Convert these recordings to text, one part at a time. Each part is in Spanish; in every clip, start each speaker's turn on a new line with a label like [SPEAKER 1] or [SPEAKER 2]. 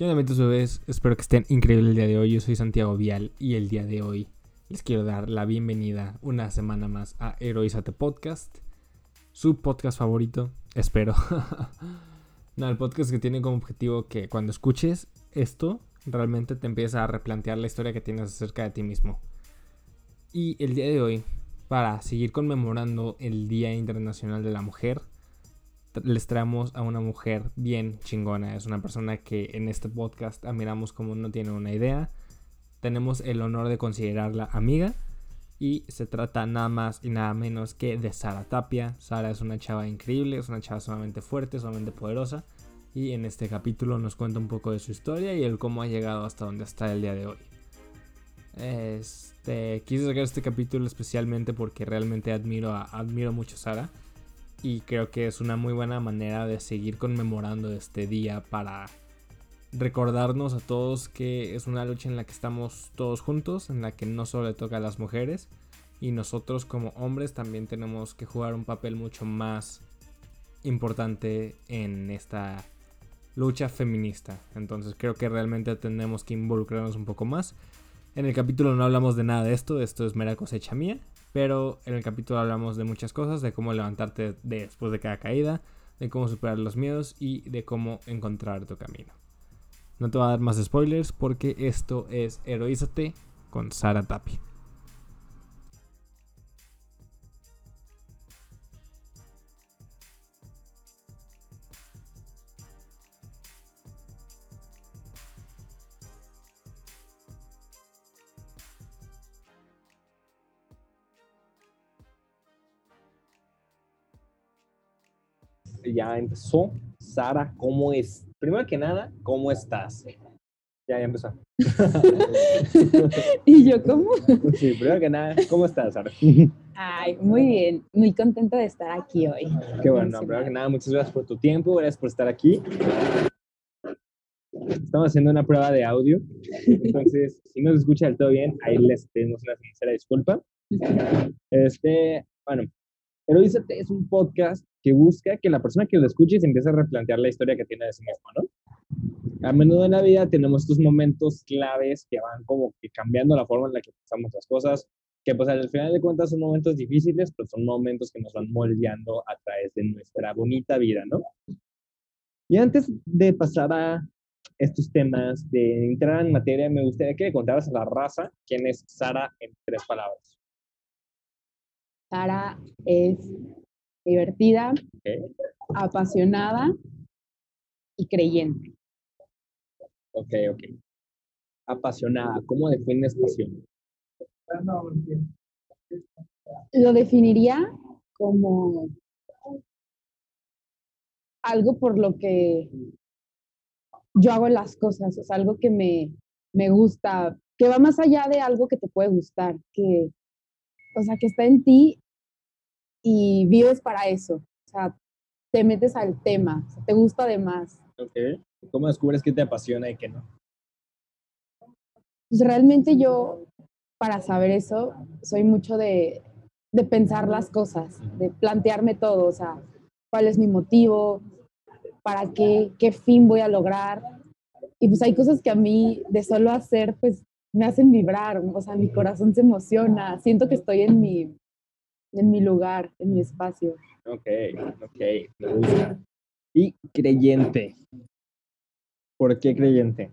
[SPEAKER 1] ¿Qué onda, metos bebés? Espero que estén increíbles el día de hoy. Yo soy Santiago Vial y el día de hoy les quiero dar la bienvenida una semana más a Heroízate Podcast, su podcast favorito, espero. no, el podcast que tiene como objetivo que cuando escuches esto, realmente te empieza a replantear la historia que tienes acerca de ti mismo. Y el día de hoy, para seguir conmemorando el Día Internacional de la Mujer, les traemos a una mujer bien chingona. Es una persona que en este podcast admiramos como no tiene una idea. Tenemos el honor de considerarla amiga. Y se trata nada más y nada menos que de Sara Tapia. Sara es una chava increíble, es una chava sumamente fuerte, sumamente poderosa. Y en este capítulo nos cuenta un poco de su historia y el cómo ha llegado hasta donde está el día de hoy. Este, quise sacar este capítulo especialmente porque realmente admiro, admiro mucho a Sara y creo que es una muy buena manera de seguir conmemorando este día para recordarnos a todos que es una lucha en la que estamos todos juntos, en la que no solo le toca a las mujeres y nosotros como hombres también tenemos que jugar un papel mucho más importante en esta lucha feminista. Entonces creo que realmente tenemos que involucrarnos un poco más. En el capítulo no hablamos de nada de esto, esto es mera cosecha mía. Pero en el capítulo hablamos de muchas cosas, de cómo levantarte después de cada caída, de cómo superar los miedos y de cómo encontrar tu camino. No te voy a dar más spoilers porque esto es Heroízate con Sara Tapi.
[SPEAKER 2] Ya empezó. Sara, ¿cómo es? Primero que nada, ¿cómo estás? Ya, ya empezó.
[SPEAKER 3] ¿Y yo cómo?
[SPEAKER 2] Sí, primero que nada, ¿cómo estás, Sara?
[SPEAKER 3] Ay, muy bien, muy contenta de estar aquí hoy.
[SPEAKER 2] Qué bueno, primero que nada, muchas gracias por tu tiempo, gracias por estar aquí. Estamos haciendo una prueba de audio, entonces, si no se escucha del todo bien, ahí les pedimos una sincera disculpa. Este, bueno, Heroízate es un podcast que busca que la persona que lo escuche se empiece a replantear la historia que tiene de sí mismo, ¿no? A menudo en la vida tenemos estos momentos claves que van como que cambiando la forma en la que pensamos las cosas, que pues al final de cuentas son momentos difíciles, pero son momentos que nos van moldeando a través de nuestra bonita vida, ¿no? Y antes de pasar a estos temas, de entrar en materia, me gustaría que le contaras a la raza quién es Sara en tres palabras.
[SPEAKER 3] Sara es divertida, apasionada y creyente.
[SPEAKER 2] Ok, ok. Apasionada, ¿cómo defines pasión?
[SPEAKER 3] Lo definiría como algo por lo que yo hago las cosas, o sea, algo que me, me gusta, que va más allá de algo que te puede gustar, que, o sea, que está en ti y vives para eso. O sea, te metes al tema, te gusta además.
[SPEAKER 2] Ok. ¿Cómo descubres qué te apasiona y qué no?
[SPEAKER 3] Pues realmente yo, para saber eso, soy mucho de, de pensar las cosas, de plantearme todo, o sea, cuál es mi motivo, para qué, qué fin voy a lograr. Y pues hay cosas que a mí de solo hacer, pues me hacen vibrar, o sea, mi corazón se emociona, siento que estoy en mi, en mi lugar, en mi espacio.
[SPEAKER 2] Ok, ok, me gusta. Y creyente. ¿Por qué creyente?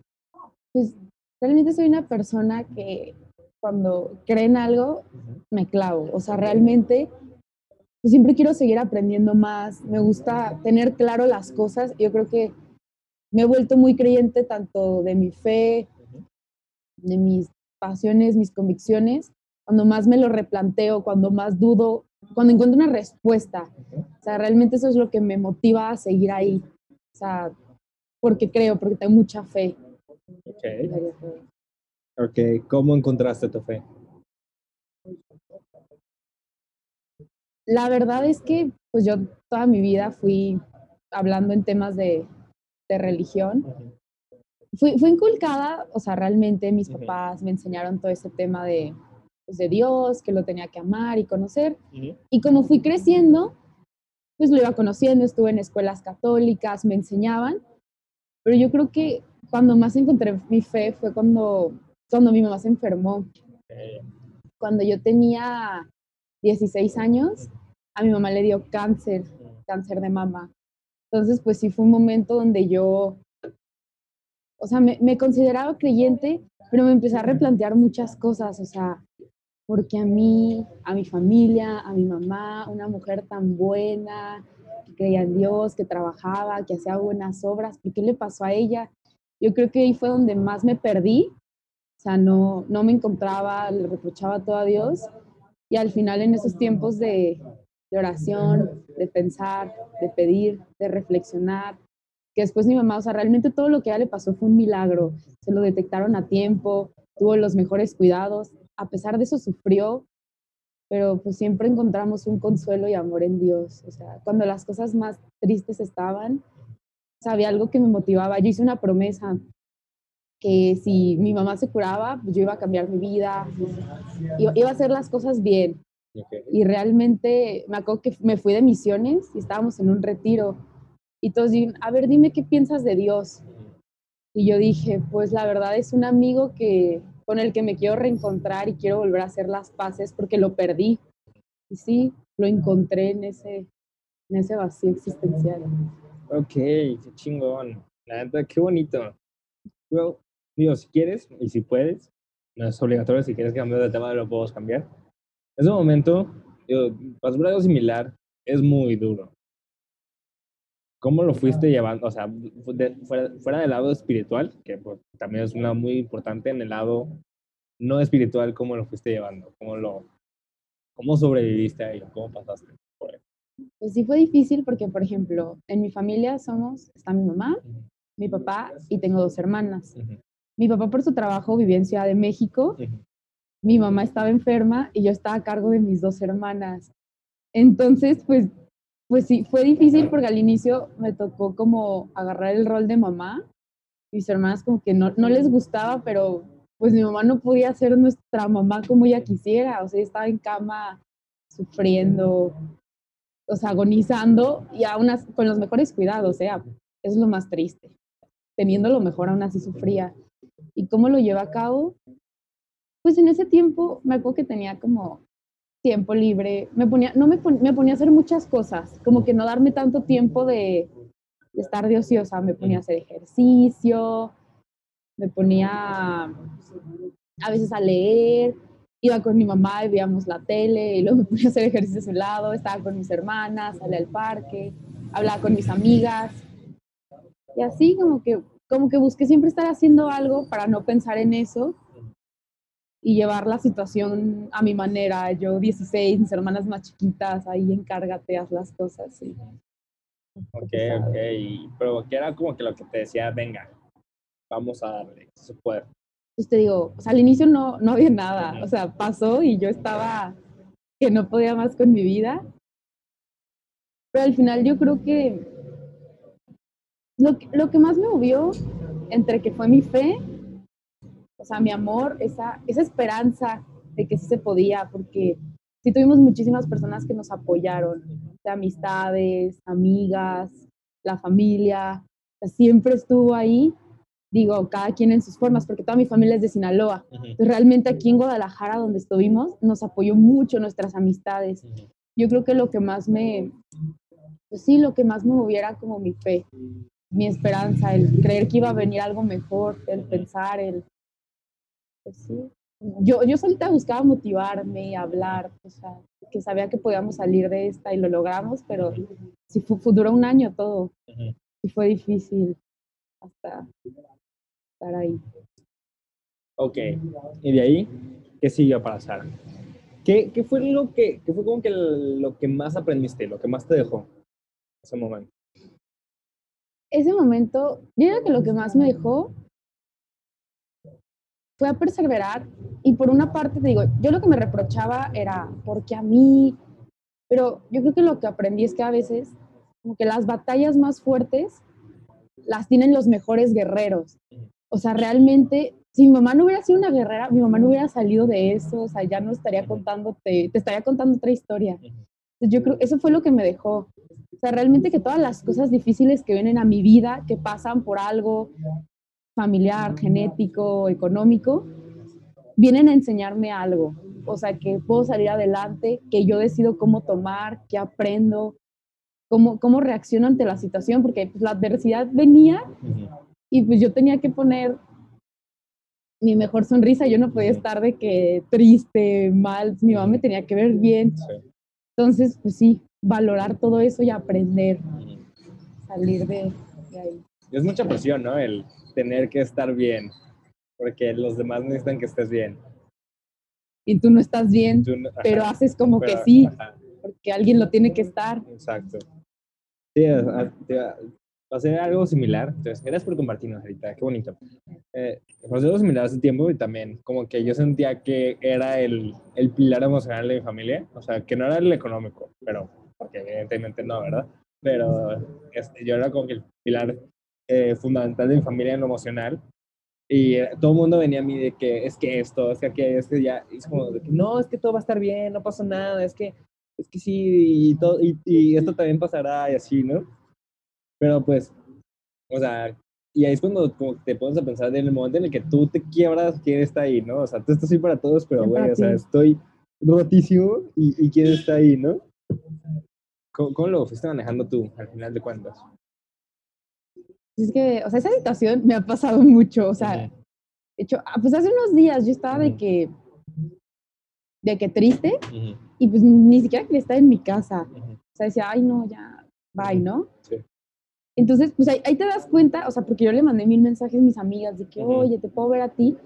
[SPEAKER 3] Pues realmente soy una persona que cuando cree en algo, me clavo. O sea, realmente pues, siempre quiero seguir aprendiendo más. Me gusta tener claro las cosas. Yo creo que me he vuelto muy creyente tanto de mi fe, de mis pasiones, mis convicciones, cuando más me lo replanteo, cuando más dudo, cuando encuentro una respuesta. O sea, realmente eso es lo que me motiva a seguir ahí. O sea, porque creo, porque tengo mucha fe.
[SPEAKER 2] Ok. Ok, ¿cómo encontraste tu fe?
[SPEAKER 3] La verdad es que pues yo toda mi vida fui hablando en temas de, de religión. Fui, fui, inculcada, o sea, realmente mis papás me enseñaron todo ese tema de, pues, de Dios, que lo tenía que amar y conocer. Y como fui creciendo, pues lo iba conociendo, estuve en escuelas católicas, me enseñaban, Pero yo creo que cuando más encontré mi fe fue cuando, cuando mi mamá se enfermó. Cuando yo tenía 16 años, a mi mamá le dio cáncer, cáncer de mama. Entonces, pues sí fue un momento donde yo, o sea, me, me consideraba creyente, pero me empecé a replantear muchas cosas, o sea, porque a mí, a mi familia, a mi mamá, una mujer tan buena, que creía en Dios, que trabajaba, que hacía buenas obras, ¿por qué le pasó a ella? Yo creo que ahí fue donde más me perdí, o sea, no, no me encontraba, le reprochaba todo a Dios, y al final en esos tiempos de, de oración, de pensar, de pedir, de reflexionar, que después mi mamá, o sea, realmente todo lo que a ella le pasó fue un milagro, se lo detectaron a tiempo, tuvo los mejores cuidados, a pesar de eso sufrió, pero pues siempre encontramos un consuelo y amor en Dios. O sea, cuando las cosas más tristes estaban, sabía algo que me motivaba. Yo hice una promesa que si mi mamá se curaba, pues yo iba a cambiar mi vida, iba a hacer las cosas bien. Y realmente me acuerdo que me fui de misiones y estábamos en un retiro. Y todos dijeron, a ver, dime qué piensas de Dios. Y yo dije, pues la verdad es un amigo que, con el que me quiero reencontrar y quiero volver a hacer las paces porque lo perdí. Y sí, lo encontré en ese, en ese vacío existencial.
[SPEAKER 1] Ok, qué chingón. La verdad, qué bonito. Well, digo, si quieres y si puedes, no es obligatorio, si quieres cambiar de tema, lo podemos cambiar. En ese momento, digo, pasar algo similar es muy duro. ¿Cómo lo fuiste llevando? O sea, fuera, fuera, del lado espiritual, que pues, también es una muy importante, en el lado no espiritual, ¿cómo lo fuiste llevando? ¿Cómo, lo, cómo sobreviviste ahí? ¿Cómo pasaste por ahí?
[SPEAKER 3] Pues sí fue difícil porque, por ejemplo, en mi familia somos, está mi mamá, mi papá y tengo dos hermanas. Mi papá por su trabajo vivía en Ciudad de México, mi mamá estaba enferma y yo estaba a cargo de mis dos hermanas. Entonces, pues pues sí, fue difícil porque al inicio me tocó como agarrar el rol de mamá. Mis hermanas como que no, no les gustaba, pero pues mi mamá no podía ser nuestra mamá como ella quisiera. O sea, estaba en cama sufriendo, o sea, agonizando y aún así, con los mejores cuidados, ¿eh? es lo más triste. Teniendo lo mejor, aún así sufría. ¿Y cómo lo lleva a cabo? Pues en ese tiempo me acuerdo que tenía como tiempo libre, me ponía, no me, me ponía a hacer muchas cosas, como que no darme tanto tiempo de, estar de ociosa, me ponía a hacer ejercicio, me ponía a veces a leer, iba con mi mamá y veíamos la tele, y luego me ponía a hacer ejercicio a su lado, estaba con mis hermanas, salía al parque, hablaba con mis amigas, y así como que, como que busqué siempre estar haciendo algo para no pensar en eso, y llevar la situación a mi manera. Yo 16, mis hermanas más chiquitas, ahí encárgate, haz las cosas. Sí.
[SPEAKER 1] Ok, ok. Pero que era como que lo que te decía, venga, vamos a darle, se puede.
[SPEAKER 3] Pues te digo, o sea, al inicio no, no había nada, o sea, pasó y yo estaba que no podía más con mi vida. Pero al final yo creo que lo, lo que más me movió entre que fue mi fe o sea, mi amor, esa, esa esperanza de que sí se podía, porque sí tuvimos muchísimas personas que nos apoyaron, de amistades, amigas, la familia, siempre estuvo ahí, digo, cada quien en sus formas, porque toda mi familia es de Sinaloa. realmente aquí en Guadalajara, donde estuvimos, nos apoyó mucho nuestras amistades. Yo creo que lo que más me, pues sí, lo que más me moviera como mi fe, mi esperanza, el creer que iba a venir algo mejor, el pensar, el pues sí. Yo, yo solita buscaba motivarme y hablar, o sea, que sabía que podíamos salir de esta y lo logramos, pero sí fue, duró un año todo. Y fue difícil hasta estar ahí.
[SPEAKER 1] Ok, y de ahí, ¿qué siguió para Sara? ¿Qué, ¿Qué, fue lo que, qué fue como que lo que más aprendiste, lo que más te dejó ese momento?
[SPEAKER 3] Ese momento, yo creo que lo que más me dejó fue a perseverar y por una parte te digo, yo lo que me reprochaba era porque a mí, pero yo creo que lo que aprendí es que a veces como que las batallas más fuertes las tienen los mejores guerreros. O sea, realmente, si mi mamá no hubiera sido una guerrera, mi mamá no hubiera salido de eso, o sea, ya no estaría contándote, te estaría contando otra historia. Yo creo, eso fue lo que me dejó. O sea, realmente que todas las cosas difíciles que vienen a mi vida, que pasan por algo familiar, genético, económico, vienen a enseñarme algo. O sea, que puedo salir adelante, que yo decido cómo tomar, que aprendo, cómo, cómo reacciono ante la situación, porque pues, la adversidad venía y pues yo tenía que poner mi mejor sonrisa, yo no podía estar de que triste, mal, mi mamá me tenía que ver bien. Entonces, pues sí, valorar todo eso y aprender, salir de, ahí.
[SPEAKER 1] Es mucha presión, ¿no? El tener que estar bien, porque los demás necesitan que estés bien.
[SPEAKER 3] Y tú no estás bien, pero haces como que sí, porque alguien lo tiene que estar.
[SPEAKER 1] Exacto. Sí, pasé algo similar. Entonces, gracias por compartirnos ahorita, qué bonito. Eh, pasé algo similar hace tiempo y también como que yo sentía que era el, el pilar emocional de mi familia, o sea, que no era el económico, pero, porque evidentemente no, ¿verdad? Pero este, yo era como que el pilar eh, fundamental de mi familia en lo emocional. Y eh, todo el mundo venía a mí de que es que esto, es que aquí, es que ya, es como de que no, es que todo va a estar bien, no pasa nada, es que, es que sí, y, todo, y, y esto también pasará y así, ¿no? Pero pues, o sea, y ahí es cuando te pones a pensar en el momento en el que tú te quiebras, ¿quién está ahí, no? O sea, tú estás ahí para todos, pero güey, o sea, estoy rotísimo y, y, ¿quién está ahí, no? ¿Cómo, ¿Cómo, lo fuiste manejando tú al final de cuentas?
[SPEAKER 3] Es que, o sea, esa situación me ha pasado mucho, o sea, de hecho, ah, pues hace unos días yo estaba de que, de que triste y pues ni siquiera quería estar en mi casa. O sea, decía, ay, no, ya, bye, ¿no? Sí. Entonces, pues ahí, te das cuenta, o sea, porque yo le mandé mil mensajes a mis amigas de que, oye, te puedo ver a ti.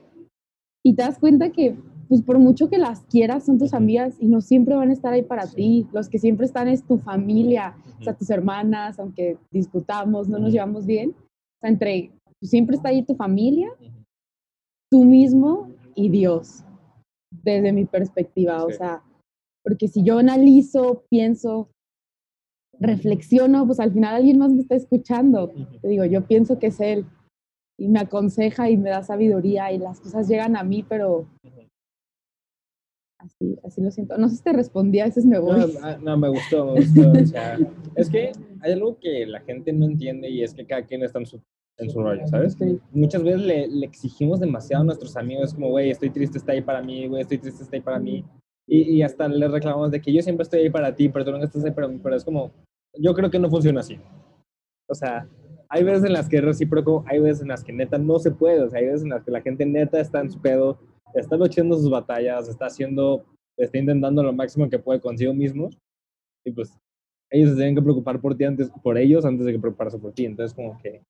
[SPEAKER 3] Y te das cuenta que, pues por mucho que las quieras, son tus amigas y no siempre van a estar ahí para ti. Los que siempre están es tu familia, o sea, tus hermanas, aunque discutamos, no nos llevamos bien. O sea, entre, siempre está ahí tu familia, tú mismo y Dios, desde mi perspectiva. O sea, porque si yo analizo, pienso, reflexiono, pues al final alguien más me está escuchando. Te digo, yo pienso que es él y me aconseja y me da sabiduría y las cosas llegan a mí, pero así, así lo siento. No sé si te respondí, a veces me voy.
[SPEAKER 1] No, me gustó, me gustó. O sea, es que hay algo que la gente no entiende y es que cada quien está en su, en su rollo, ¿sabes? Muchas veces le, le, exigimos demasiado a nuestros amigos, como, güey, estoy triste, está ahí para mí, güey, estoy triste, está ahí para mí. Y, y, hasta le reclamamos de que yo siempre estoy ahí para ti, pero tú no estás ahí para mí, pero es como, yo creo que no funciona así. O sea, hay veces en las que es recíproco, hay veces en las que neta no se puede, o sea, hay veces en las que la gente neta está en su pedo, está luchando sus batallas, está haciendo, está intentando lo máximo que puede consigo mismo, y pues ellos se tienen que preocupar por ti antes, por ellos antes de que preocuparse por ti. Entonces, como que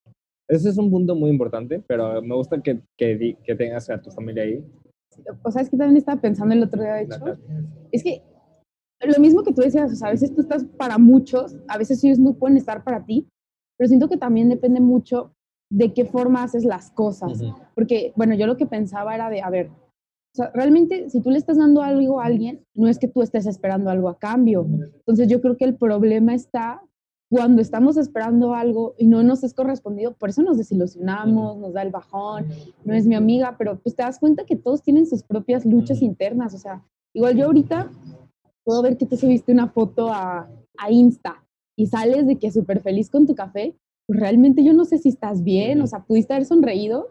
[SPEAKER 1] ese es un punto muy importante, pero me gusta que, que, que tengas a tu familia ahí.
[SPEAKER 3] O sea, es que también estaba pensando el otro día, de hecho, es que lo mismo que tú decías, o sea, a veces tú estás para muchos, a veces ellos no pueden estar para ti, pero siento que también depende mucho de qué forma haces las cosas. Porque, bueno, yo lo que pensaba era de, a ver, o sea, realmente si tú le estás dando algo a alguien, no es que tú estés esperando algo a cambio. Entonces yo creo que el problema está cuando estamos esperando algo y no nos es correspondido, por eso nos desilusionamos, nos da el bajón, no es mi amiga, pero pues te das cuenta que todos tienen sus propias luchas internas, o sea, igual yo ahorita puedo ver que tú subiste una foto a, a Insta y sales de que súper feliz con tu café, pues realmente yo no sé si estás bien, o sea, pudiste haber sonreído,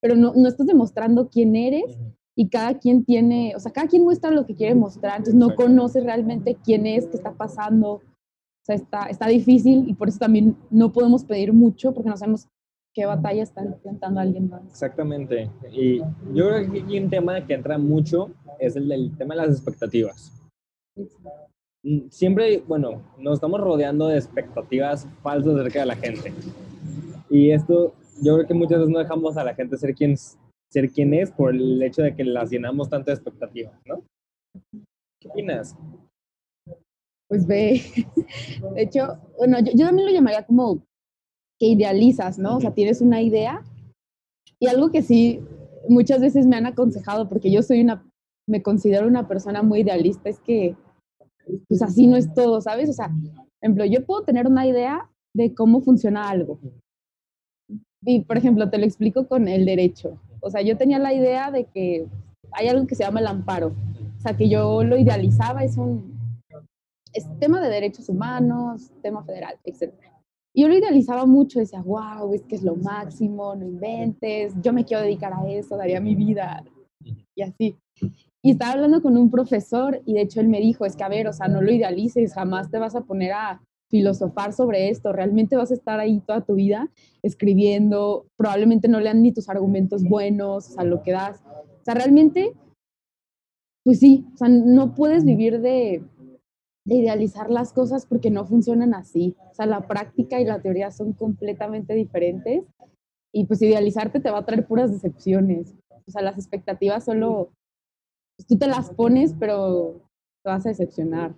[SPEAKER 3] pero no, no estás demostrando quién eres y cada quien tiene, o sea, cada quien muestra lo que quiere mostrar, entonces no conoces realmente quién es, qué está pasando, o sea, está, está difícil y por eso también no podemos pedir mucho porque no sabemos qué batalla está enfrentando alguien más.
[SPEAKER 1] Exactamente. Y yo creo que aquí un tema que entra mucho es el del tema de las expectativas. Mm, siempre, bueno, nos estamos rodeando de expectativas falsas acerca de la gente. Y esto, yo creo que muchas veces no dejamos a la gente ser quien, ser quien es por el hecho de que las llenamos tanto de expectativas, ¿no? ¿Qué opinas?
[SPEAKER 3] Pues ve, de hecho, bueno, yo, yo también lo llamaría como que idealizas, ¿no? O sea, tienes una idea y algo que sí muchas veces me han aconsejado, porque yo soy una me considero una persona muy idealista, es que pues así no es todo, ¿sabes? O sea, por ejemplo, yo puedo tener una idea de cómo funciona algo. Y, por ejemplo, te lo explico con el derecho. O sea, yo tenía la idea de que hay algo que se llama el amparo. O sea, que yo lo idealizaba, es un, es tema de derechos humanos, tema federal, etc. Y yo lo idealizaba mucho, decía, wow, es que es lo máximo, no inventes, yo me quiero dedicar a eso, daría mi vida, y así. Y estaba hablando con un profesor y de hecho él me dijo, es que a ver, o sea, no lo idealices, jamás te vas a poner a filosofar sobre esto, realmente vas a estar ahí toda tu vida escribiendo, probablemente no lean ni tus argumentos buenos, o sea, lo que das. O sea, realmente, pues sí, o sea, no puedes vivir de, de idealizar las cosas porque no funcionan así. O sea, la práctica y la teoría son completamente diferentes y pues idealizarte te va a traer puras decepciones. O sea, las expectativas solo, pues, tú te las pones, pero te vas a decepcionar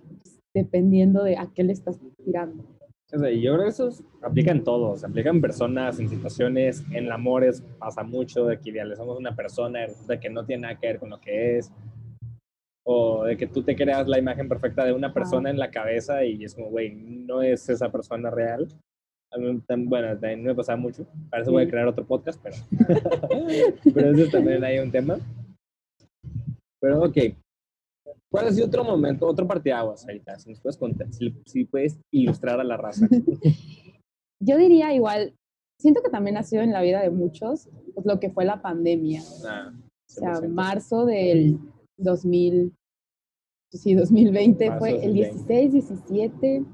[SPEAKER 3] dependiendo de a qué le estás tirando.
[SPEAKER 1] O sea, yo creo que eso aplica en todo, se aplica en personas, en situaciones, en amores pasa mucho de que idealizamos una persona y resulta que no tiene nada que ver con lo que es, o de que tú te creas la imagen perfecta de una persona en la cabeza y es como, güey, no es esa persona real. A mí, bueno, también me pasa mucho, para eso voy a crear otro podcast, pero, pero eso también hay un tema. Pero ok, ¿Cuál ha sido otro momento, otro parteaguas ahorita? Si nos puedes contar, si, puedes ilustrar a la raza.
[SPEAKER 3] Yo diría igual, siento que también ha sido en la vida de muchos pues, lo que fue la pandemia. Ah, o sea, marzo del 2000, sí, 2020 fue el 16, 17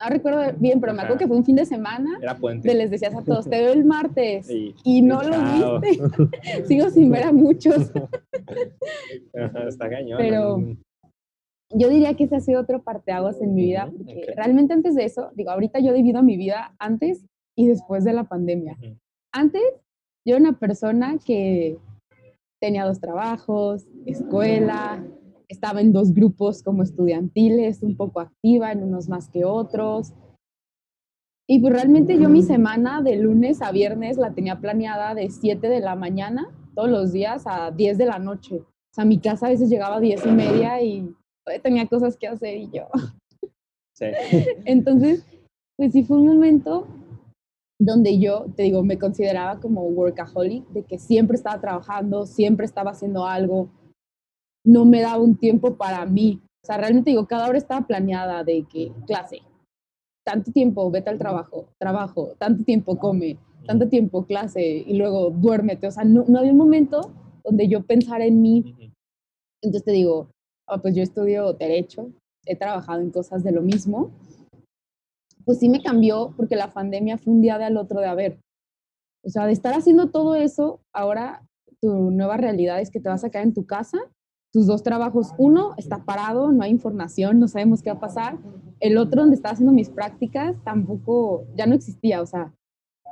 [SPEAKER 3] no recuerdo bien, pero me acuerdo que fue un fin de semana.
[SPEAKER 1] Era puente.
[SPEAKER 3] les decías a todos, te veo el martes. Y no lo viste. Sigo sin ver a muchos.
[SPEAKER 1] está cañón.
[SPEAKER 3] Pero yo diría que ese ha sido otro parteaguas en mi vida, porque realmente antes de eso, digo, ahorita yo divido mi vida antes y después de la pandemia. Antes, yo era una persona que tenía dos trabajos, escuela, estaba en dos grupos como estudiantiles, un poco activa, en unos más que otros. Y pues realmente yo mi semana de lunes a viernes la tenía planeada de 7 de la mañana todos los días a 10 de la noche. O sea, mi casa a veces llegaba a 10 y media y tenía cosas que hacer y yo. Sí. Entonces, pues sí fue un momento donde yo, te digo, me consideraba como workaholic, de que siempre estaba trabajando, siempre estaba haciendo algo, no me daba un tiempo para mí. O sea, realmente digo, cada hora estaba planeada de que clase, tanto tiempo vete al trabajo, trabajo, tanto tiempo come, tanto tiempo clase y luego duérmete. O sea, no, no había un momento donde yo pensara en mí. Entonces te digo, ah, pues yo estudio derecho, he trabajado en cosas de lo mismo. Pues sí me cambió porque la pandemia fue un día de al otro de haber. O sea, de estar haciendo todo eso, ahora tu nueva realidad es que te vas a quedar en tu casa tus dos trabajos. Uno está parado, no hay información, no sabemos qué va a pasar. El otro, donde estaba haciendo mis prácticas, tampoco, ya no existía, o sea,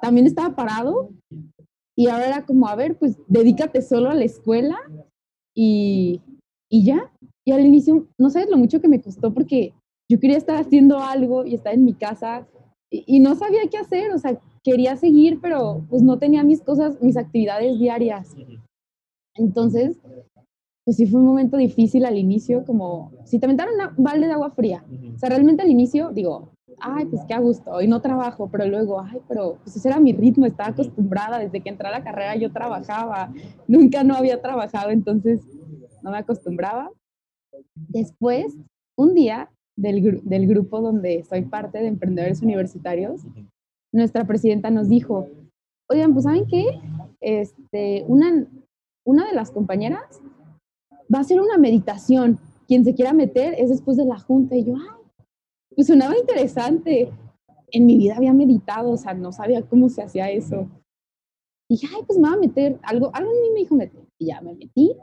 [SPEAKER 3] también estaba parado. Y ahora era como, a ver, pues dedícate solo a la escuela y, y ya. Y al inicio, no sabes lo mucho que me costó porque yo quería estar haciendo algo y estar en mi casa y, y no sabía qué hacer, o sea, quería seguir, pero pues no tenía mis cosas, mis actividades diarias. Entonces, pues sí fue un momento difícil al inicio, como si te aventaron un balde de agua fría. O sea, realmente al inicio digo, ay, pues qué a gusto, hoy no trabajo, pero luego, ay, pero pues ese era mi ritmo, estaba acostumbrada, desde que entré a la carrera yo trabajaba, nunca no había trabajado, entonces no me acostumbraba. Después, un día del, del grupo donde soy parte de Emprendedores Universitarios, nuestra presidenta nos dijo, oigan, pues ¿saben qué? Este, una, una de las compañeras va a ser una meditación. Quien se quiera meter es después de la junta. Y yo, ay, pues sonaba interesante. En mi vida había meditado, o sea, no sabía cómo se hacía eso. Y dije, ay, pues me voy a meter. Algo, algo en mí me dijo meter. Y ya me metí.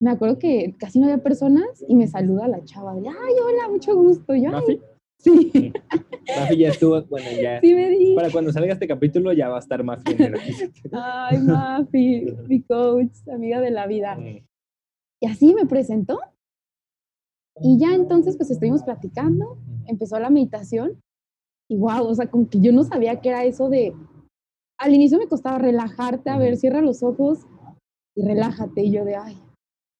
[SPEAKER 3] Me acuerdo que casi no había personas y me saluda la chava. De, ay, hola, mucho gusto. Yo, Sí.
[SPEAKER 1] Mafi ya estuvo, bueno, ya.
[SPEAKER 3] Sí me di.
[SPEAKER 1] Para cuando salga este capítulo ya va a estar Mafi
[SPEAKER 3] Ay, Mafi, mi coach, amiga de la vida. Y así me presentó. Y ya entonces pues estuvimos platicando, empezó la meditación y wow, o sea, como que yo no sabía qué era eso de... Al inicio me costaba relajarte, a ver, cierra los ojos y relájate. Y yo de, ay,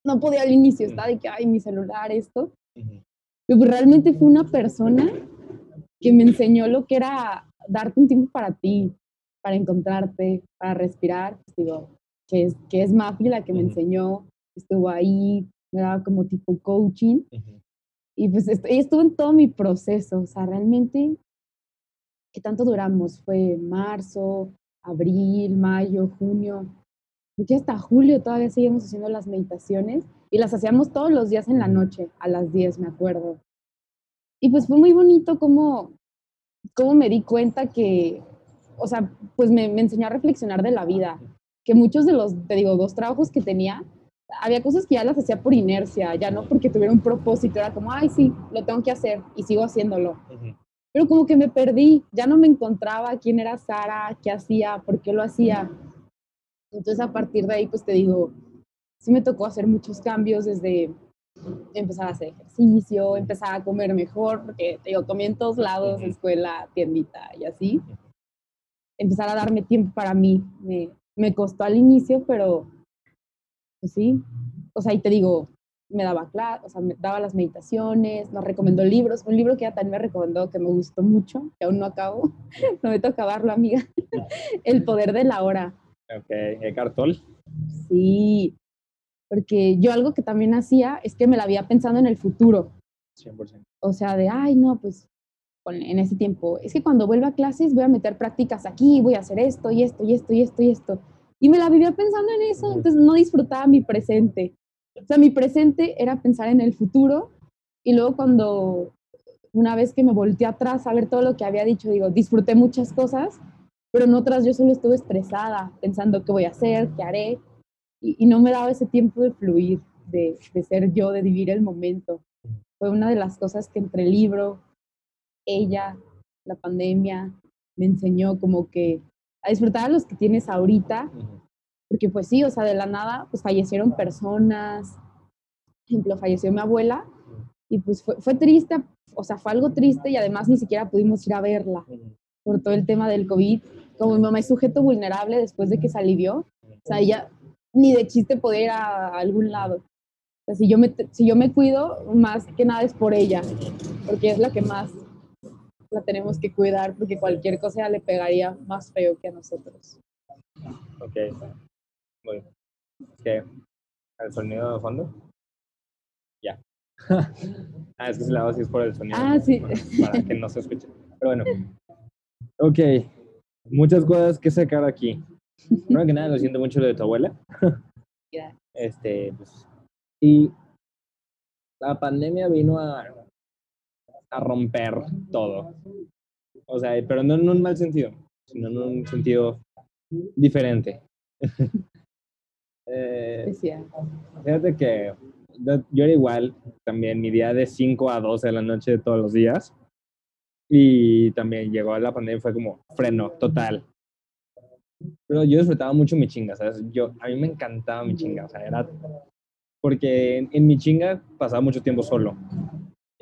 [SPEAKER 3] no podía al inicio, estaba de que, ay, mi celular, esto. Pero pues, realmente fue una persona que me enseñó lo que era darte un tiempo para ti, para encontrarte, para respirar. Pues, digo, que es, que es Mafi la que me enseñó estuvo ahí, me daba como tipo coaching. Y pues est- estuvo en todo mi proceso, o sea, realmente, ¿qué tanto duramos? Fue marzo, abril, mayo, junio, que hasta julio todavía seguimos haciendo las meditaciones y las hacíamos todos los días en la noche, a las 10, me acuerdo. Y pues fue muy bonito cómo, cómo me di cuenta que, o sea, pues me, me enseñó a reflexionar de la vida, que muchos de los, te digo, dos trabajos que tenía, había cosas que ya las hacía por inercia, ya no porque tuviera un propósito, era como, ay, sí, lo tengo que hacer y sigo haciéndolo.
[SPEAKER 1] Ujú.
[SPEAKER 3] Pero como que me perdí, ya no me encontraba quién era Sara, qué hacía, por qué lo hacía. Entonces a partir de ahí, pues te digo, sí me tocó hacer muchos cambios desde empezar a hacer ejercicio, empezar a comer mejor, porque te digo, comí en todos lados,
[SPEAKER 1] Ujú.
[SPEAKER 3] escuela, tiendita y así. Empezar a darme tiempo para mí. Me, me costó al inicio, pero pues sí. O sea, y te digo, me daba clases, o sea, me daba las meditaciones, nos recomendó libros. Un libro que ella también me recomendó que me gustó mucho, que aún no acabo, prometo acabarlo, amiga. El poder de la hora.
[SPEAKER 1] Ok, Eckhart Tolle.
[SPEAKER 3] Sí, porque yo algo que también hacía es que me la había pensando en el futuro.
[SPEAKER 1] 100%.
[SPEAKER 3] O sea, de, ay, no, pues en ese tiempo, es que cuando vuelva a clases voy a meter prácticas aquí, voy a hacer esto y esto y esto y esto y esto. Y me la vivía pensando en eso, entonces no disfrutaba mi presente. O sea, mi presente era pensar en el futuro y luego cuando una vez que me volteé atrás a ver todo lo que había dicho, digo, disfruté muchas cosas, pero en otras yo solo estuve estresada, pensando qué voy a hacer, qué haré, y, y no me daba ese tiempo de fluir, de, de ser yo, de vivir el momento. Fue una de las cosas que entre el libro, ella, la pandemia, me enseñó como que a disfrutar a los que tienes ahorita, porque pues sí, o sea, de la nada, pues fallecieron personas, por ejemplo, falleció mi abuela, y pues fue, fue triste, o sea, fue algo triste y además ni siquiera pudimos ir a verla por todo el tema del COVID. Como mi mamá es sujeto vulnerable después de que se alivió, o sea, ella ni de chiste poder ir a algún lado. O sea, si yo, me, si yo me cuido, más que nada es por ella, porque es la que más la tenemos que cuidar, porque cualquier cosa le pegaría más feo que a nosotros.
[SPEAKER 1] Ok. Muy bien. ¿Qué? ¿El sonido de fondo? Ya. ah, es que si la hago así es por el sonido.
[SPEAKER 3] Ah, sí.
[SPEAKER 1] Para, para que no se escuche. Pero bueno. Ok. Muchas cosas que sacar aquí. Primero que nada, lo siento mucho lo de tu abuela.
[SPEAKER 3] Ya.
[SPEAKER 1] Este, pues. Y la pandemia vino a, a romper todo. O sea, pero no en un mal sentido, sino en un sentido diferente. Eh, fíjate que yo yo era igual, también mi día de 5 a 12 de la noche de todos los días. Y también llegó la pandemia y fue como freno total. Pero yo disfrutaba mucho mi chinga, ¿sabes? Yo, a mí me encantaba mi chinga, o sea, era... Porque en, en mi chinga pasaba mucho tiempo solo.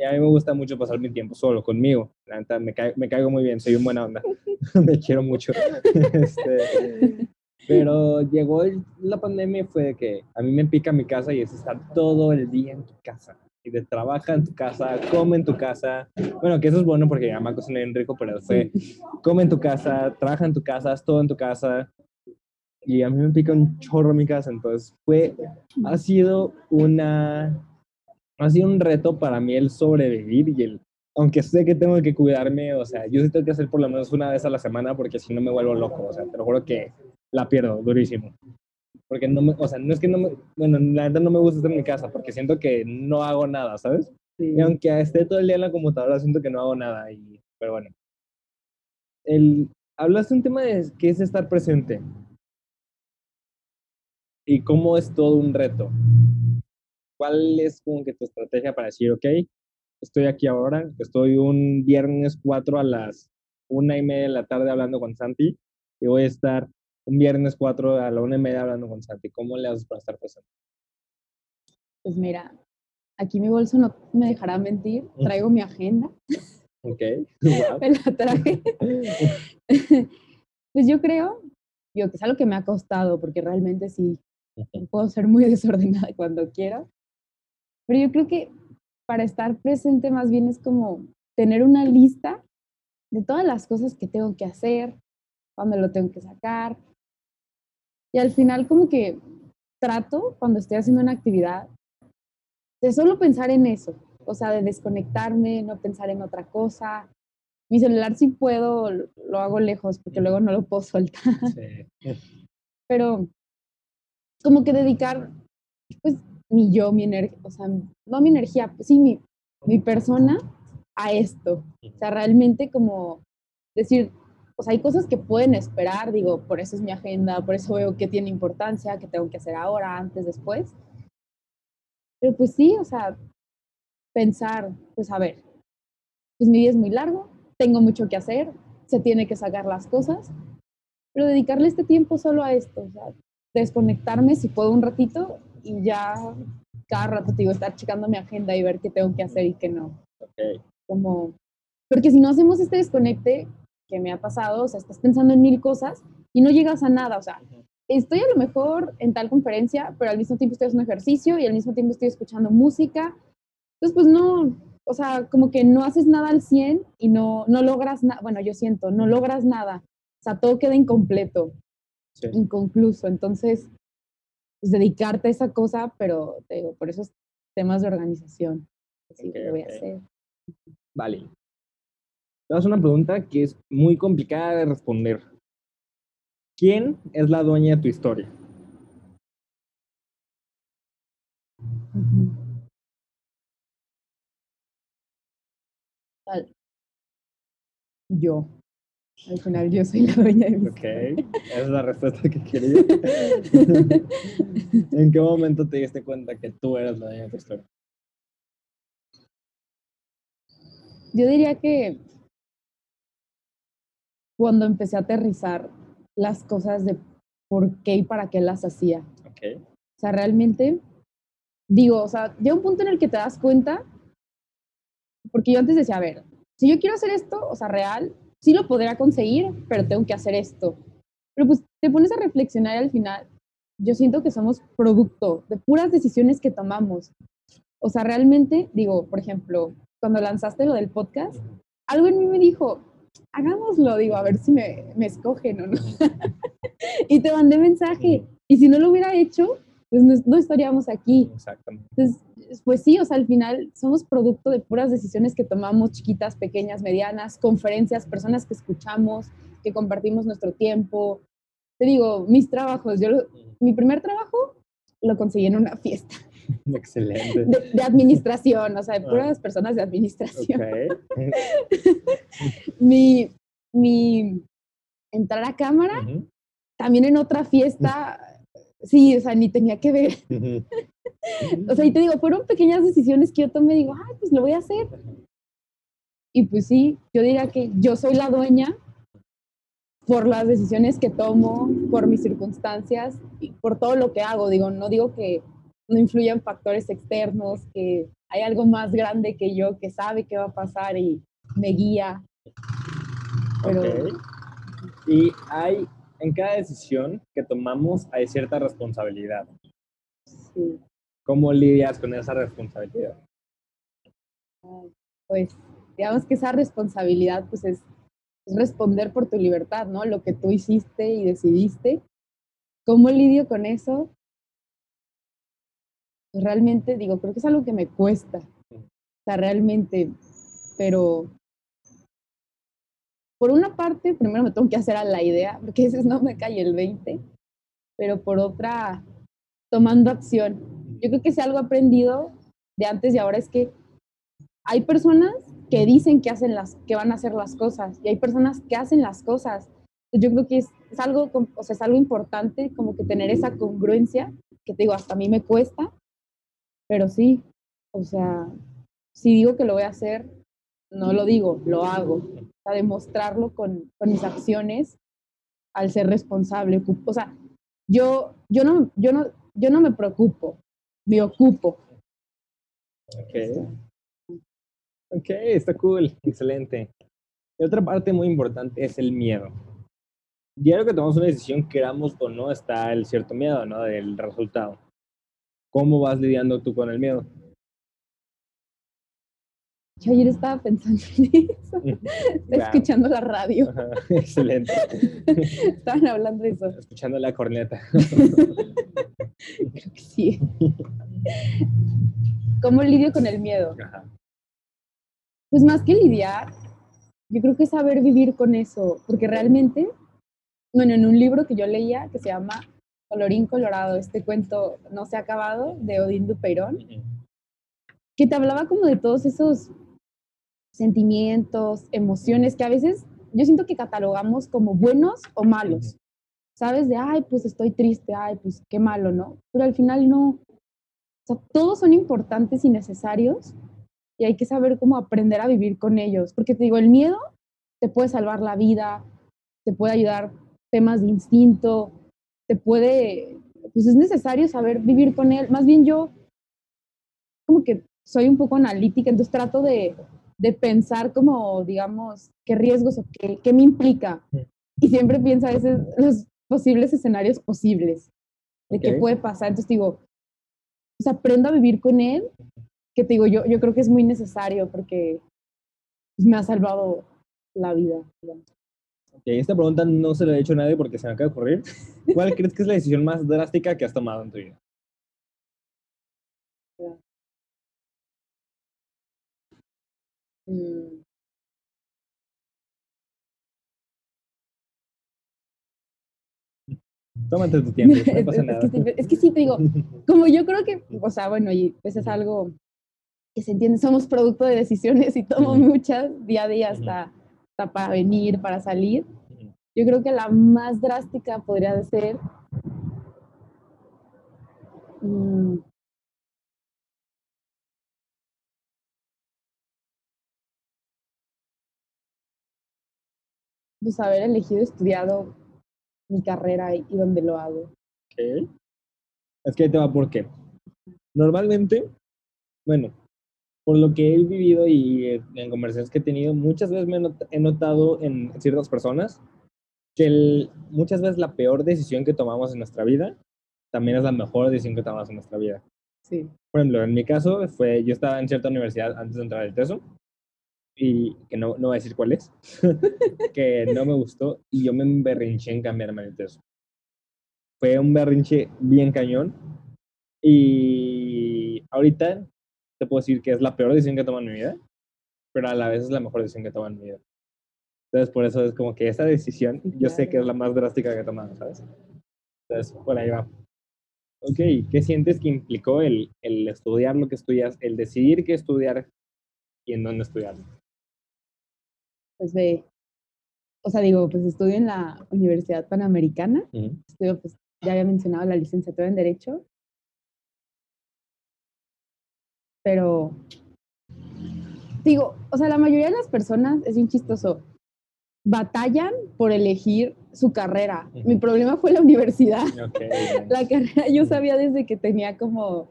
[SPEAKER 1] A mí me gusta mucho pasar mi tiempo solo, conmigo. La neta, me, ca- me caigo muy bien, soy un buena onda. me quiero mucho. Este, pero llegó el- la pandemia y fue de que a mí me pica mi casa y es estar todo el día en tu casa. Y de trabaja en tu casa, come en tu casa. Bueno, que eso es bueno porque mamá cocina bien rico, pero fue come en tu casa, trabaja en tu casa, haz todo en tu casa. Y a mí me pica un chorro mi casa, entonces fue, ha sido una, ha sido un reto para mí el sobrevivir y el, aunque sé que tengo que cuidarme, o sea, yo sí tengo que hacer por lo menos una vez a la semana porque si no me vuelvo loco, o sea, te lo juro que la pierdo durísimo. Porque no me, o sea, no es que no me, bueno, la verdad no me gusta estar en mi casa porque siento que no hago nada, ¿sabes?
[SPEAKER 3] sí,
[SPEAKER 1] Y aunque esté todo el día en la computadora, siento que no hago nada. Y, pero bueno. El, hablaste un tema de qué es estar presente. Y cómo es todo un reto. ¿Cuál es como que tu estrategia para decir, ok, estoy aquí ahora, estoy un viernes 4 a las una y media de la tarde hablando con Santi y voy a estar un viernes 4 a la una y media hablando con Santi. ¿Cómo le haces para estar presente?
[SPEAKER 3] pues mira, aquí mi bolso no me dejará mentir, traigo mi agenda,
[SPEAKER 1] Ok. Wow.
[SPEAKER 3] me la traje. pues yo creo, yo que es algo que me ha costado, porque realmente sí, puedo ser muy desordenada cuando quiero, pero yo creo que para estar presente más bien es como tener una lista de todas las cosas que tengo que hacer, cuando lo tengo que sacar. Y al final como que trato, cuando estoy haciendo una actividad, de solo pensar en eso. o sea, de desconectarme, no pensar en otra cosa. Mi celular sí puedo, lo hago lejos porque luego no lo puedo soltar.
[SPEAKER 1] Sí.
[SPEAKER 3] Pero como que dedicar, pues, mi yo, mi energía, o sea, no mi energía, pues sí, mi, mi persona a esto. O sea, realmente como decir, sea, hay cosas que pueden esperar, digo, por eso es mi agenda, por eso veo que tiene importancia, que tengo que hacer ahora, antes, después. Pero pues sí, o sea, pensar, pues a ver, pues mi día es muy largo, tengo mucho que hacer, se tiene que sacar las cosas, pero dedicarle este tiempo solo a esto, o sea, desconectarme si puedo un ratito y ya cada rato digo estar checando mi agenda y ver qué tengo que hacer y qué no.
[SPEAKER 1] Ok.
[SPEAKER 3] Como, porque si no hacemos este desconecte que me ha pasado, o sea, estás pensando en mil cosas y no llegas a nada, o sea, estoy a lo mejor en tal conferencia, pero al mismo tiempo estoy haciendo ejercicio y al mismo tiempo estoy escuchando música. Entonces, pues no, o sea, como que no haces nada al 100 y no, no logras nada, bueno, yo siento, no logras nada. O sea, todo queda incompleto,
[SPEAKER 1] Sí.
[SPEAKER 3] inconcluso. Entonces, pues dedicarte a esa cosa, pero te digo, por esos temas de organización. Sí,
[SPEAKER 1] Ok,
[SPEAKER 3] lo voy a hacer.
[SPEAKER 1] Vale. Te a hacer una pregunta que es muy complicada de responder. ¿Quién es la dueña de tu historia?
[SPEAKER 3] Yo. Al final yo soy la dueña de mi
[SPEAKER 1] Ok, esa es la respuesta que quería. ¿En qué momento te diste cuenta que tú eras la dueña de tu historia?
[SPEAKER 3] Yo diría que cuando empecé a aterrizar las cosas de por qué y para qué las hacía.
[SPEAKER 1] Ok.
[SPEAKER 3] O sea, realmente, digo, o sea, llega un punto en el que te das cuenta, porque yo antes decía, a ver, si yo quiero hacer esto, o sea, real, sí lo podría conseguir, pero tengo que hacer esto. Pero pues te pones a reflexionar y al final, yo siento que somos producto de puras decisiones que tomamos. O sea, realmente, digo, por ejemplo, cuando lanzaste lo del podcast, algo en mí me dijo, hagámoslo, digo, a ver si me, me escogen o no. y te mandé mensaje. Y si no lo hubiera hecho, pues no, no estaríamos aquí.
[SPEAKER 1] Exactamente.
[SPEAKER 3] Entonces, pues sí, o sea, al final somos producto de puras decisiones que tomamos, chiquitas, pequeñas, medianas, conferencias, personas que escuchamos, que compartimos nuestro tiempo. Te digo, mis trabajos, yo lo- mi primer trabajo lo conseguí en una fiesta
[SPEAKER 1] Excelente.
[SPEAKER 3] de, de administración, o sea, de
[SPEAKER 1] Ah.
[SPEAKER 3] puras personas de administración.
[SPEAKER 1] Ok.
[SPEAKER 3] Mi, mi entrar a cámara,
[SPEAKER 1] Ujú,
[SPEAKER 3] también en otra fiesta, sí, o sea, ni tenía que ver. O sea, y te digo, fueron pequeñas decisiones que yo tomé, digo, ay, pues lo voy a hacer. Y pues sí, yo diría que yo soy la dueña por las decisiones que tomo, por mis circunstancias y por todo lo que hago. Digo, no digo que no influyan factores externos, que hay algo más grande que yo que sabe qué va a pasar y me guía. Pero
[SPEAKER 1] Ok. Y hay, en cada decisión que tomamos hay cierta responsabilidad.
[SPEAKER 3] sí,
[SPEAKER 1] ¿Cómo lidias con esa responsabilidad?
[SPEAKER 3] pues digamos que esa responsabilidad pues es, es responder por tu libertad, ¿no? Lo que tú hiciste y decidiste. ¿Cómo lidio con eso? Pues realmente digo, creo que es algo que me cuesta. O sea, realmente, pero por una parte, primero me tengo que hacer a la idea, porque a veces no me cae el 20, pero por otra, tomando acción. Yo creo que si algo aprendido de antes y ahora es que hay personas que dicen que hacen las que van a hacer las cosas y hay personas que hacen las cosas. Yo creo que es, es algo, o sea, es algo importante como que tener esa congruencia, que te digo, hasta a mí me cuesta, pero sí, o sea, si digo que lo voy a hacer, no lo digo, lo hago. Sea, demostrarlo con, con mis acciones al ser responsable. O sea, yo, yo, no, yo, no, yo no me preocupo, me ocupo.
[SPEAKER 1] Ok. Ok, está cool. Excelente. Y otra parte muy importante es el miedo. Diario que tomamos una decisión, queramos o no, está el cierto miedo, ¿no? Del resultado. ¿Cómo vas lidiando tú con el miedo?
[SPEAKER 3] Yo ayer estaba pensando en eso,
[SPEAKER 1] Wow.
[SPEAKER 3] escuchando la radio,
[SPEAKER 1] Ajá, Excelente.
[SPEAKER 3] estaban hablando de eso.
[SPEAKER 1] Escuchando la corneta.
[SPEAKER 3] Creo que sí. ¿Cómo lidio con el miedo?
[SPEAKER 1] Ajá.
[SPEAKER 3] pues más que lidiar, yo creo que saber vivir con eso, porque realmente, bueno, en un libro que yo leía que se llama Colorín Colorado, este cuento no se ha acabado, de Odín Dupeirón, que te hablaba como de todos esos sentimientos, emociones que a veces yo siento que catalogamos como buenos o malos. ¿Sabes? De, ay, pues estoy triste, ay, pues qué malo, ¿no? Pero al final no. O sea, todos son importantes y necesarios y hay que saber cómo aprender a vivir con ellos. Porque te digo, el miedo te puede salvar la vida, te puede ayudar temas de instinto, te puede, pues es necesario saber vivir con él. Más bien yo, como que soy un poco analítica, entonces trato de, de pensar como, digamos, qué riesgos o qué, qué me implica. Y siempre pienso a veces los posibles escenarios posibles de qué puede pasar. Entonces digo, pues aprendo a vivir con él que te digo, yo, yo creo que es muy necesario porque pues, me ha salvado la vida.
[SPEAKER 1] Okay, esta pregunta no se la he hecho a nadie porque se me acaba de ocurrir. ¿Cuál crees que es la decisión más drástica que has tomado en tu vida?
[SPEAKER 3] Mm.
[SPEAKER 1] Tómate tu tiempo, no pasa
[SPEAKER 3] es,
[SPEAKER 1] nada.
[SPEAKER 3] Es que, es que sí te digo, como yo creo que, o sea, bueno, y pues es algo que se entiende, somos producto de decisiones y tomo muchas día a día hasta, hasta para venir, para salir. Yo creo que la más drástica podría ser mm, pues haber elegido estudiado mi carrera y, donde lo hago.
[SPEAKER 1] Ok. Es que ahí te va por qué. Normalmente, bueno, por lo que he vivido y eh, en conversaciones que he tenido, muchas veces me he notado en ciertas personas que el- muchas veces la peor decisión que tomamos en nuestra vida también es la mejor decisión que tomamos en nuestra vida.
[SPEAKER 3] Sí.
[SPEAKER 1] Por ejemplo, en mi caso, fue, yo estaba en cierta universidad antes de entrar al TESO, y que no, no voy a decir cuál es, que no me gustó, y yo me berrinché en cambiarme al TESO. Fue un berrinche bien cañón, y ahorita te puedo decir que es la peor decisión que he tomado en mi vida, pero a la vez es la mejor decisión que he tomado en mi vida. Entonces, por eso es como que esa decisión, yo sé que es la más drástica que he tomado, ¿sabes? Entonces, por ahí va. Ok, ¿qué sientes que implicó el, el estudiar lo que estudias, el decidir qué estudiar y en dónde estudiar?
[SPEAKER 3] Pues ve, o sea, digo, pues estudio en la Universidad Panamericana, estudio, pues ya había mencionado la licenciatura en Derecho, pero digo, o sea, la mayoría de las personas, es bien chistoso, batallan por elegir su carrera. Mi problema fue la universidad. La carrera yo sabía desde que tenía como,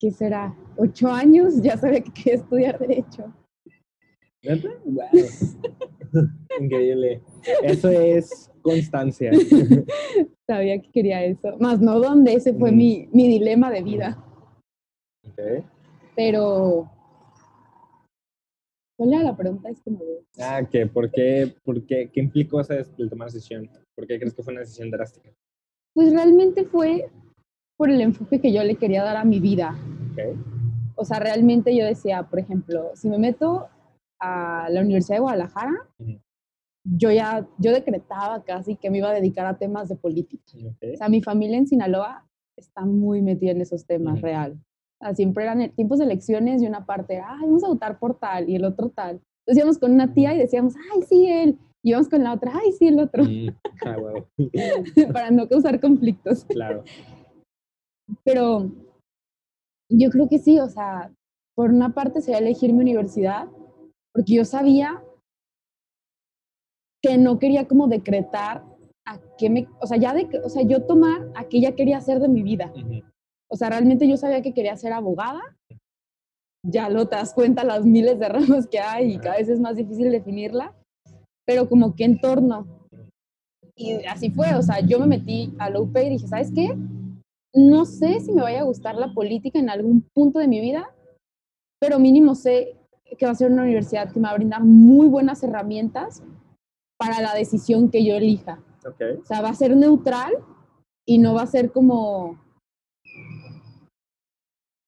[SPEAKER 3] ¿qué será? Ocho años, ya sabía que quería estudiar Derecho.
[SPEAKER 1] ¿Neta? Wow. Increíble. Eso es constancia.
[SPEAKER 3] Sabía que quería eso. Más no dónde, ese fue
[SPEAKER 1] Mm.
[SPEAKER 3] mi, mi dilema de vida.
[SPEAKER 1] Ok.
[SPEAKER 3] Pero, ¿cuál era la pregunta? Es que me veo.
[SPEAKER 1] Ah, ¿qué? ¿Por qué? ¿Por qué? ¿Qué implicó esa el tomar decisión? ¿Por qué crees que fue una decisión drástica?
[SPEAKER 3] Pues realmente fue por el enfoque que yo le quería dar a mi vida.
[SPEAKER 1] Ok.
[SPEAKER 3] O sea, realmente yo decía, por ejemplo, si me meto a la Universidad de Guadalajara,
[SPEAKER 1] Ujú.
[SPEAKER 3] yo ya, yo decretaba casi que me iba a dedicar a temas de política.
[SPEAKER 1] Ok.
[SPEAKER 3] O sea, mi familia en Sinaloa está muy metida en esos temas,
[SPEAKER 1] Ujú.
[SPEAKER 3] real. O sea, siempre eran tiempos de elecciones y una parte era, ay, vamos a votar por tal y el otro tal. Entonces íbamos con una tía y decíamos, ay, sí, él. Y íbamos con la otra, ay, sí, el otro,
[SPEAKER 1] Mm, Ah, huevo.
[SPEAKER 3] para no causar conflictos.
[SPEAKER 1] Claro.
[SPEAKER 3] Pero yo creo que sí, o sea, por una parte sería elegir mi universidad, porque yo sabía que no quería como decretar a qué me, o sea, ya de, o sea, yo tomar a qué ya quería hacer de mi vida. O sea, realmente yo sabía que quería ser abogada. Ya lo te das cuenta las miles de ramas que hay y cada vez es más difícil definirla, pero como que en torno. Y así fue, o sea, yo me metí a la UP y dije, ¿sabes qué? No sé si me vaya a gustar la política en algún punto de mi vida, pero mínimo sé que va a ser una universidad que me va a brindar muy buenas herramientas para la decisión que yo elija.
[SPEAKER 1] Ok.
[SPEAKER 3] O sea, va a ser neutral y no va a ser como,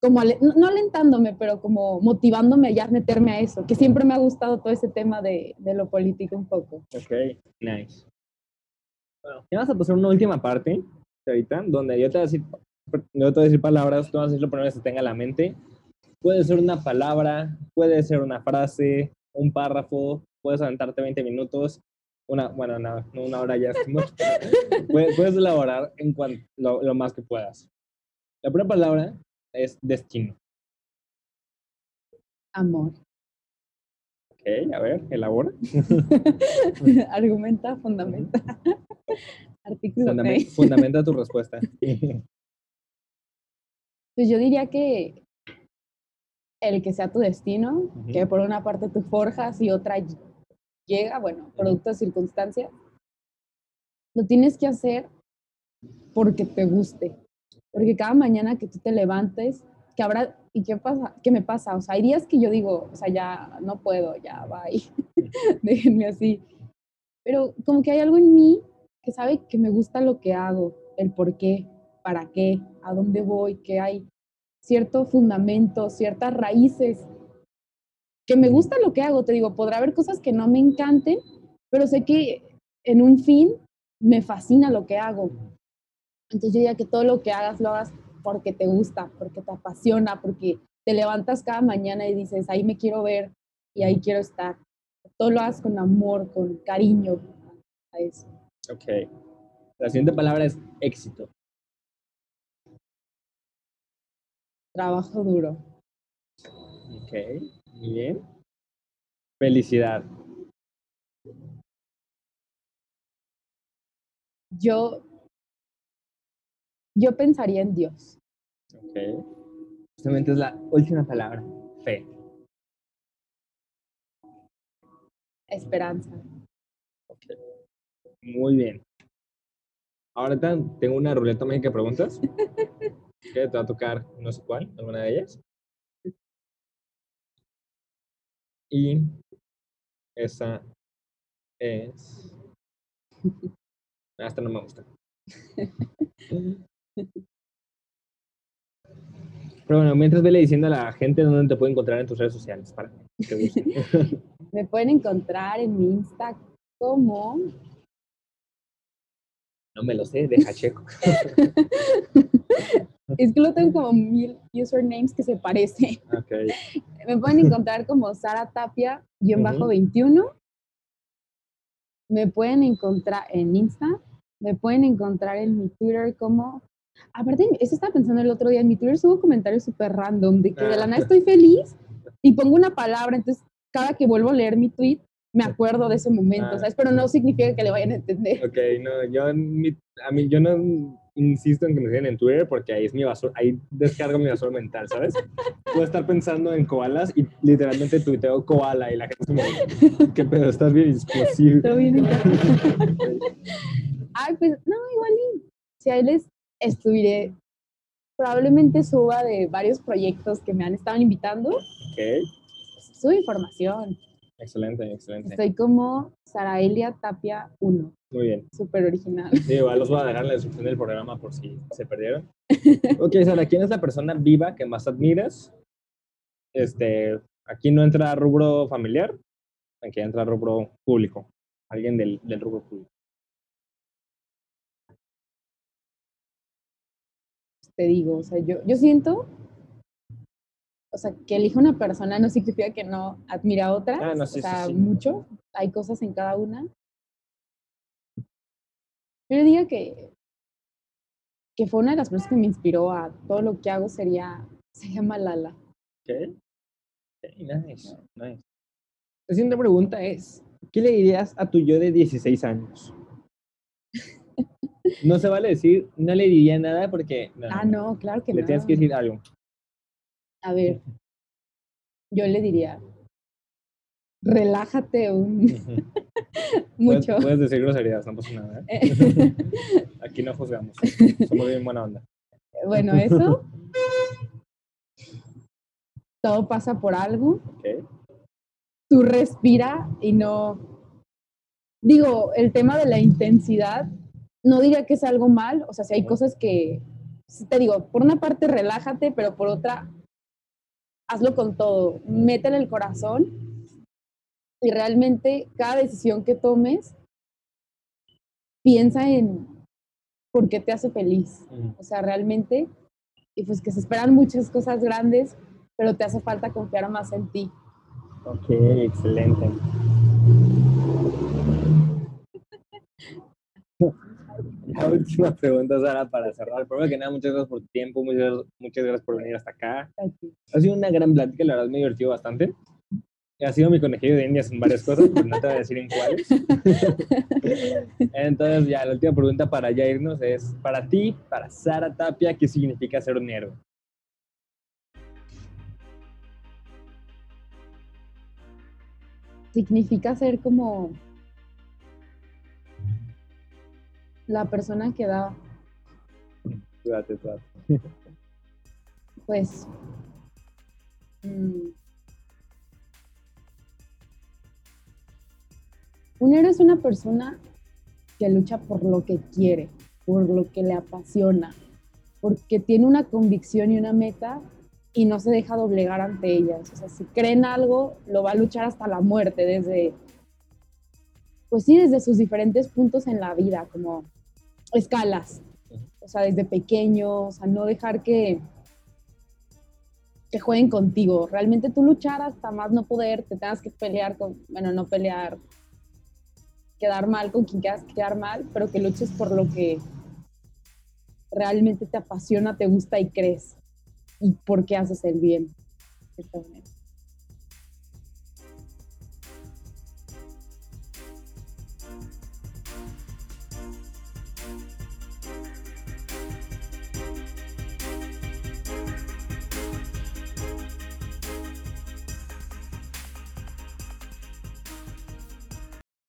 [SPEAKER 3] como, ale- no no alentándome, pero como motivándome ya a meterme a eso, que siempre me ha gustado todo ese tema de, de lo político un poco.
[SPEAKER 1] Ok, nice. Bueno, ya vamos a pasar una última parte ahorita, donde yo te voy a decir, yo te voy a decir palabras, tú vas a decir lo primero que se tenga a la mente. Puede ser una palabra, puede ser una frase, un párrafo, puedes aventarte 20 minutos, una, bueno, no, no una hora ya es mucho. puedes, puedes elaborar en lo, lo más que puedas. La primera palabra es destino.
[SPEAKER 3] Amor.
[SPEAKER 1] Ok, a ver, elabora.
[SPEAKER 3] Argumenta, fundamenta. Artículo
[SPEAKER 1] Fundamen-
[SPEAKER 3] ok.
[SPEAKER 1] fundamenta tu respuesta.
[SPEAKER 3] Pues yo diría que el que sea tu destino, que por una parte tú forjas y otra ll- llega, bueno, producto de circunstancias, lo tienes que hacer porque te guste. Porque cada mañana que tú te levantes, que habrá, ¿y qué pasa? ¿Qué me pasa? O sea, hay días que yo digo, o sea, ya no puedo, ya, bye, déjenme así. Pero como que hay algo en mí que sabe que me gusta lo que hago, el por qué, para qué, a dónde voy, que hay cierto fundamento, ciertas raíces, que me gusta lo que hago, te digo, podrá haber cosas que no me encanten, pero sé que en un fin me fascina lo que hago. Entonces yo diría que todo lo que hagas lo hagas porque te gusta, porque te apasiona, porque te levantas cada mañana y dices, ahí me quiero ver y ahí quiero estar. Todo lo hagas con amor, con cariño a eso.
[SPEAKER 1] Ok. La siguiente palabra es éxito.
[SPEAKER 3] Trabajo duro.
[SPEAKER 1] Ok, muy bien. Felicidad.
[SPEAKER 3] Yo, yo pensaría en Dios.
[SPEAKER 1] Ok. Justamente es la última palabra. Fe.
[SPEAKER 3] Esperanza.
[SPEAKER 1] Muy bien. Ahorita tengo una ruleta mágica de preguntas. que te va a tocar no sé cuál, alguna de ellas. Y esa es. Esta no me gusta. Pero bueno, mientras vele diciendo a la gente dónde te puede encontrar en tus redes sociales para que.
[SPEAKER 3] Me pueden encontrar en mi Insta como
[SPEAKER 1] No me lo sé, deja checo.
[SPEAKER 3] es que lo tengo como mil usernames que se parecen. Me pueden encontrar como Sara Tapia guion bajo 21. Me pueden encontrar en Insta. Me pueden encontrar en mi Twitter como aparte eso estaba pensando el otro día en mi Twitter subo comentarios súper random de que de la
[SPEAKER 1] Ah.
[SPEAKER 3] nada estoy feliz y pongo una palabra entonces cada que vuelvo a leer mi tweet me acuerdo de ese momento,
[SPEAKER 1] Ah.
[SPEAKER 3] ¿sabes? Pero no significa que le vayan a entender.
[SPEAKER 1] Ok, no, yo, mi- a mí, yo no insisto en que me sigan en Twitter porque ahí es mi basura, ahí descargo mi basura mental, ¿sabes? Puedo estar pensando en koalas y literalmente tuiteo koala y la gente se me ¿qué pedo? ¿Estás bien explosivo?
[SPEAKER 3] Todo bien. Ay, pues no, igual si ahí les escribiré, probablemente suba de varios proyectos que me han estado invitando,
[SPEAKER 1] Ok,
[SPEAKER 3] subo información.
[SPEAKER 1] Excelente, excelente.
[SPEAKER 3] Estoy como Saraelia Tapia 1,
[SPEAKER 1] Muy bien.
[SPEAKER 3] súper original.
[SPEAKER 1] Sí, igual los voy a dejar en la descripción del programa por si se perdieron. Ok, Sara, ¿quién es la persona viva que más admiras? Este, aquí no entra rubro familiar, aquí entra rubro público. Alguien del, del rubro público.
[SPEAKER 3] Te digo, o sea, yo, yo siento, o sea, que elijo una persona no significa que no admire a otra,
[SPEAKER 1] Ah, no, sí,
[SPEAKER 3] o sea,
[SPEAKER 1] sí.
[SPEAKER 3] mucho, hay cosas en cada una. Yo diría que, que fue una de las personas que me inspiró a todo lo que hago sería, se llama Lala.
[SPEAKER 1] Ok. Ok, nice, nice. La siguiente pregunta es, ¿qué le dirías a tu yo de 16 años? No se vale decir, no le diría nada porque... no,
[SPEAKER 3] Ah, no, claro que
[SPEAKER 1] Le
[SPEAKER 3] no.
[SPEAKER 1] tienes que decir algo.
[SPEAKER 3] A ver, yo le diría, relájate un, mucho.
[SPEAKER 1] Puedes, puedes decir groserías, no pasa nada. ¿eh? Aquí no juzgamos. Somos bien buena onda.
[SPEAKER 3] bueno, eso. Todo pasa por algo.
[SPEAKER 1] Ok.
[SPEAKER 3] Tú respira y no. Digo, el tema de la intensidad, no diría que es algo mal. O sea, si hay cosas que, te digo, por una parte relájate, pero por otra, hazlo con todo, métele el corazón y realmente cada decisión que tomes, piensa en por qué te hace feliz. O sea, realmente, y pues que se esperan muchas cosas grandes, pero te hace falta confiar más en ti.
[SPEAKER 1] Ok, excelente. La última pregunta, Sara, para cerrar. Primero que nada, muchas gracias por tu tiempo, muchas, muchas gracias por venir hasta acá. Ha sido una gran plática, la verdad me divertido bastante. Ha sido mi conejillo de indias en varias cosas, pero no te voy a decir en cuáles. Entonces, ya, la última pregunta para ya irnos es, para ti, para Sara Tapia, ¿qué significa ser un héroe?
[SPEAKER 3] Significa ser como la persona que da. Pues. Mm, un héroe es una persona que lucha por lo que quiere, por lo que le apasiona, porque tiene una convicción y una meta y no se deja doblegar ante ellas. O sea, si cree en algo, lo va a luchar hasta la muerte, desde, pues sí, desde sus diferentes puntos en la vida, como escalas, o sea, desde pequeño, o sea, no dejar que, que jueguen contigo. Realmente tú luchar hasta más no poder, te tengas que pelear con, bueno, no pelear, quedar mal con quien quieras quedar mal, pero que luches por lo que realmente te apasiona, te gusta y crees y por qué haces el bien.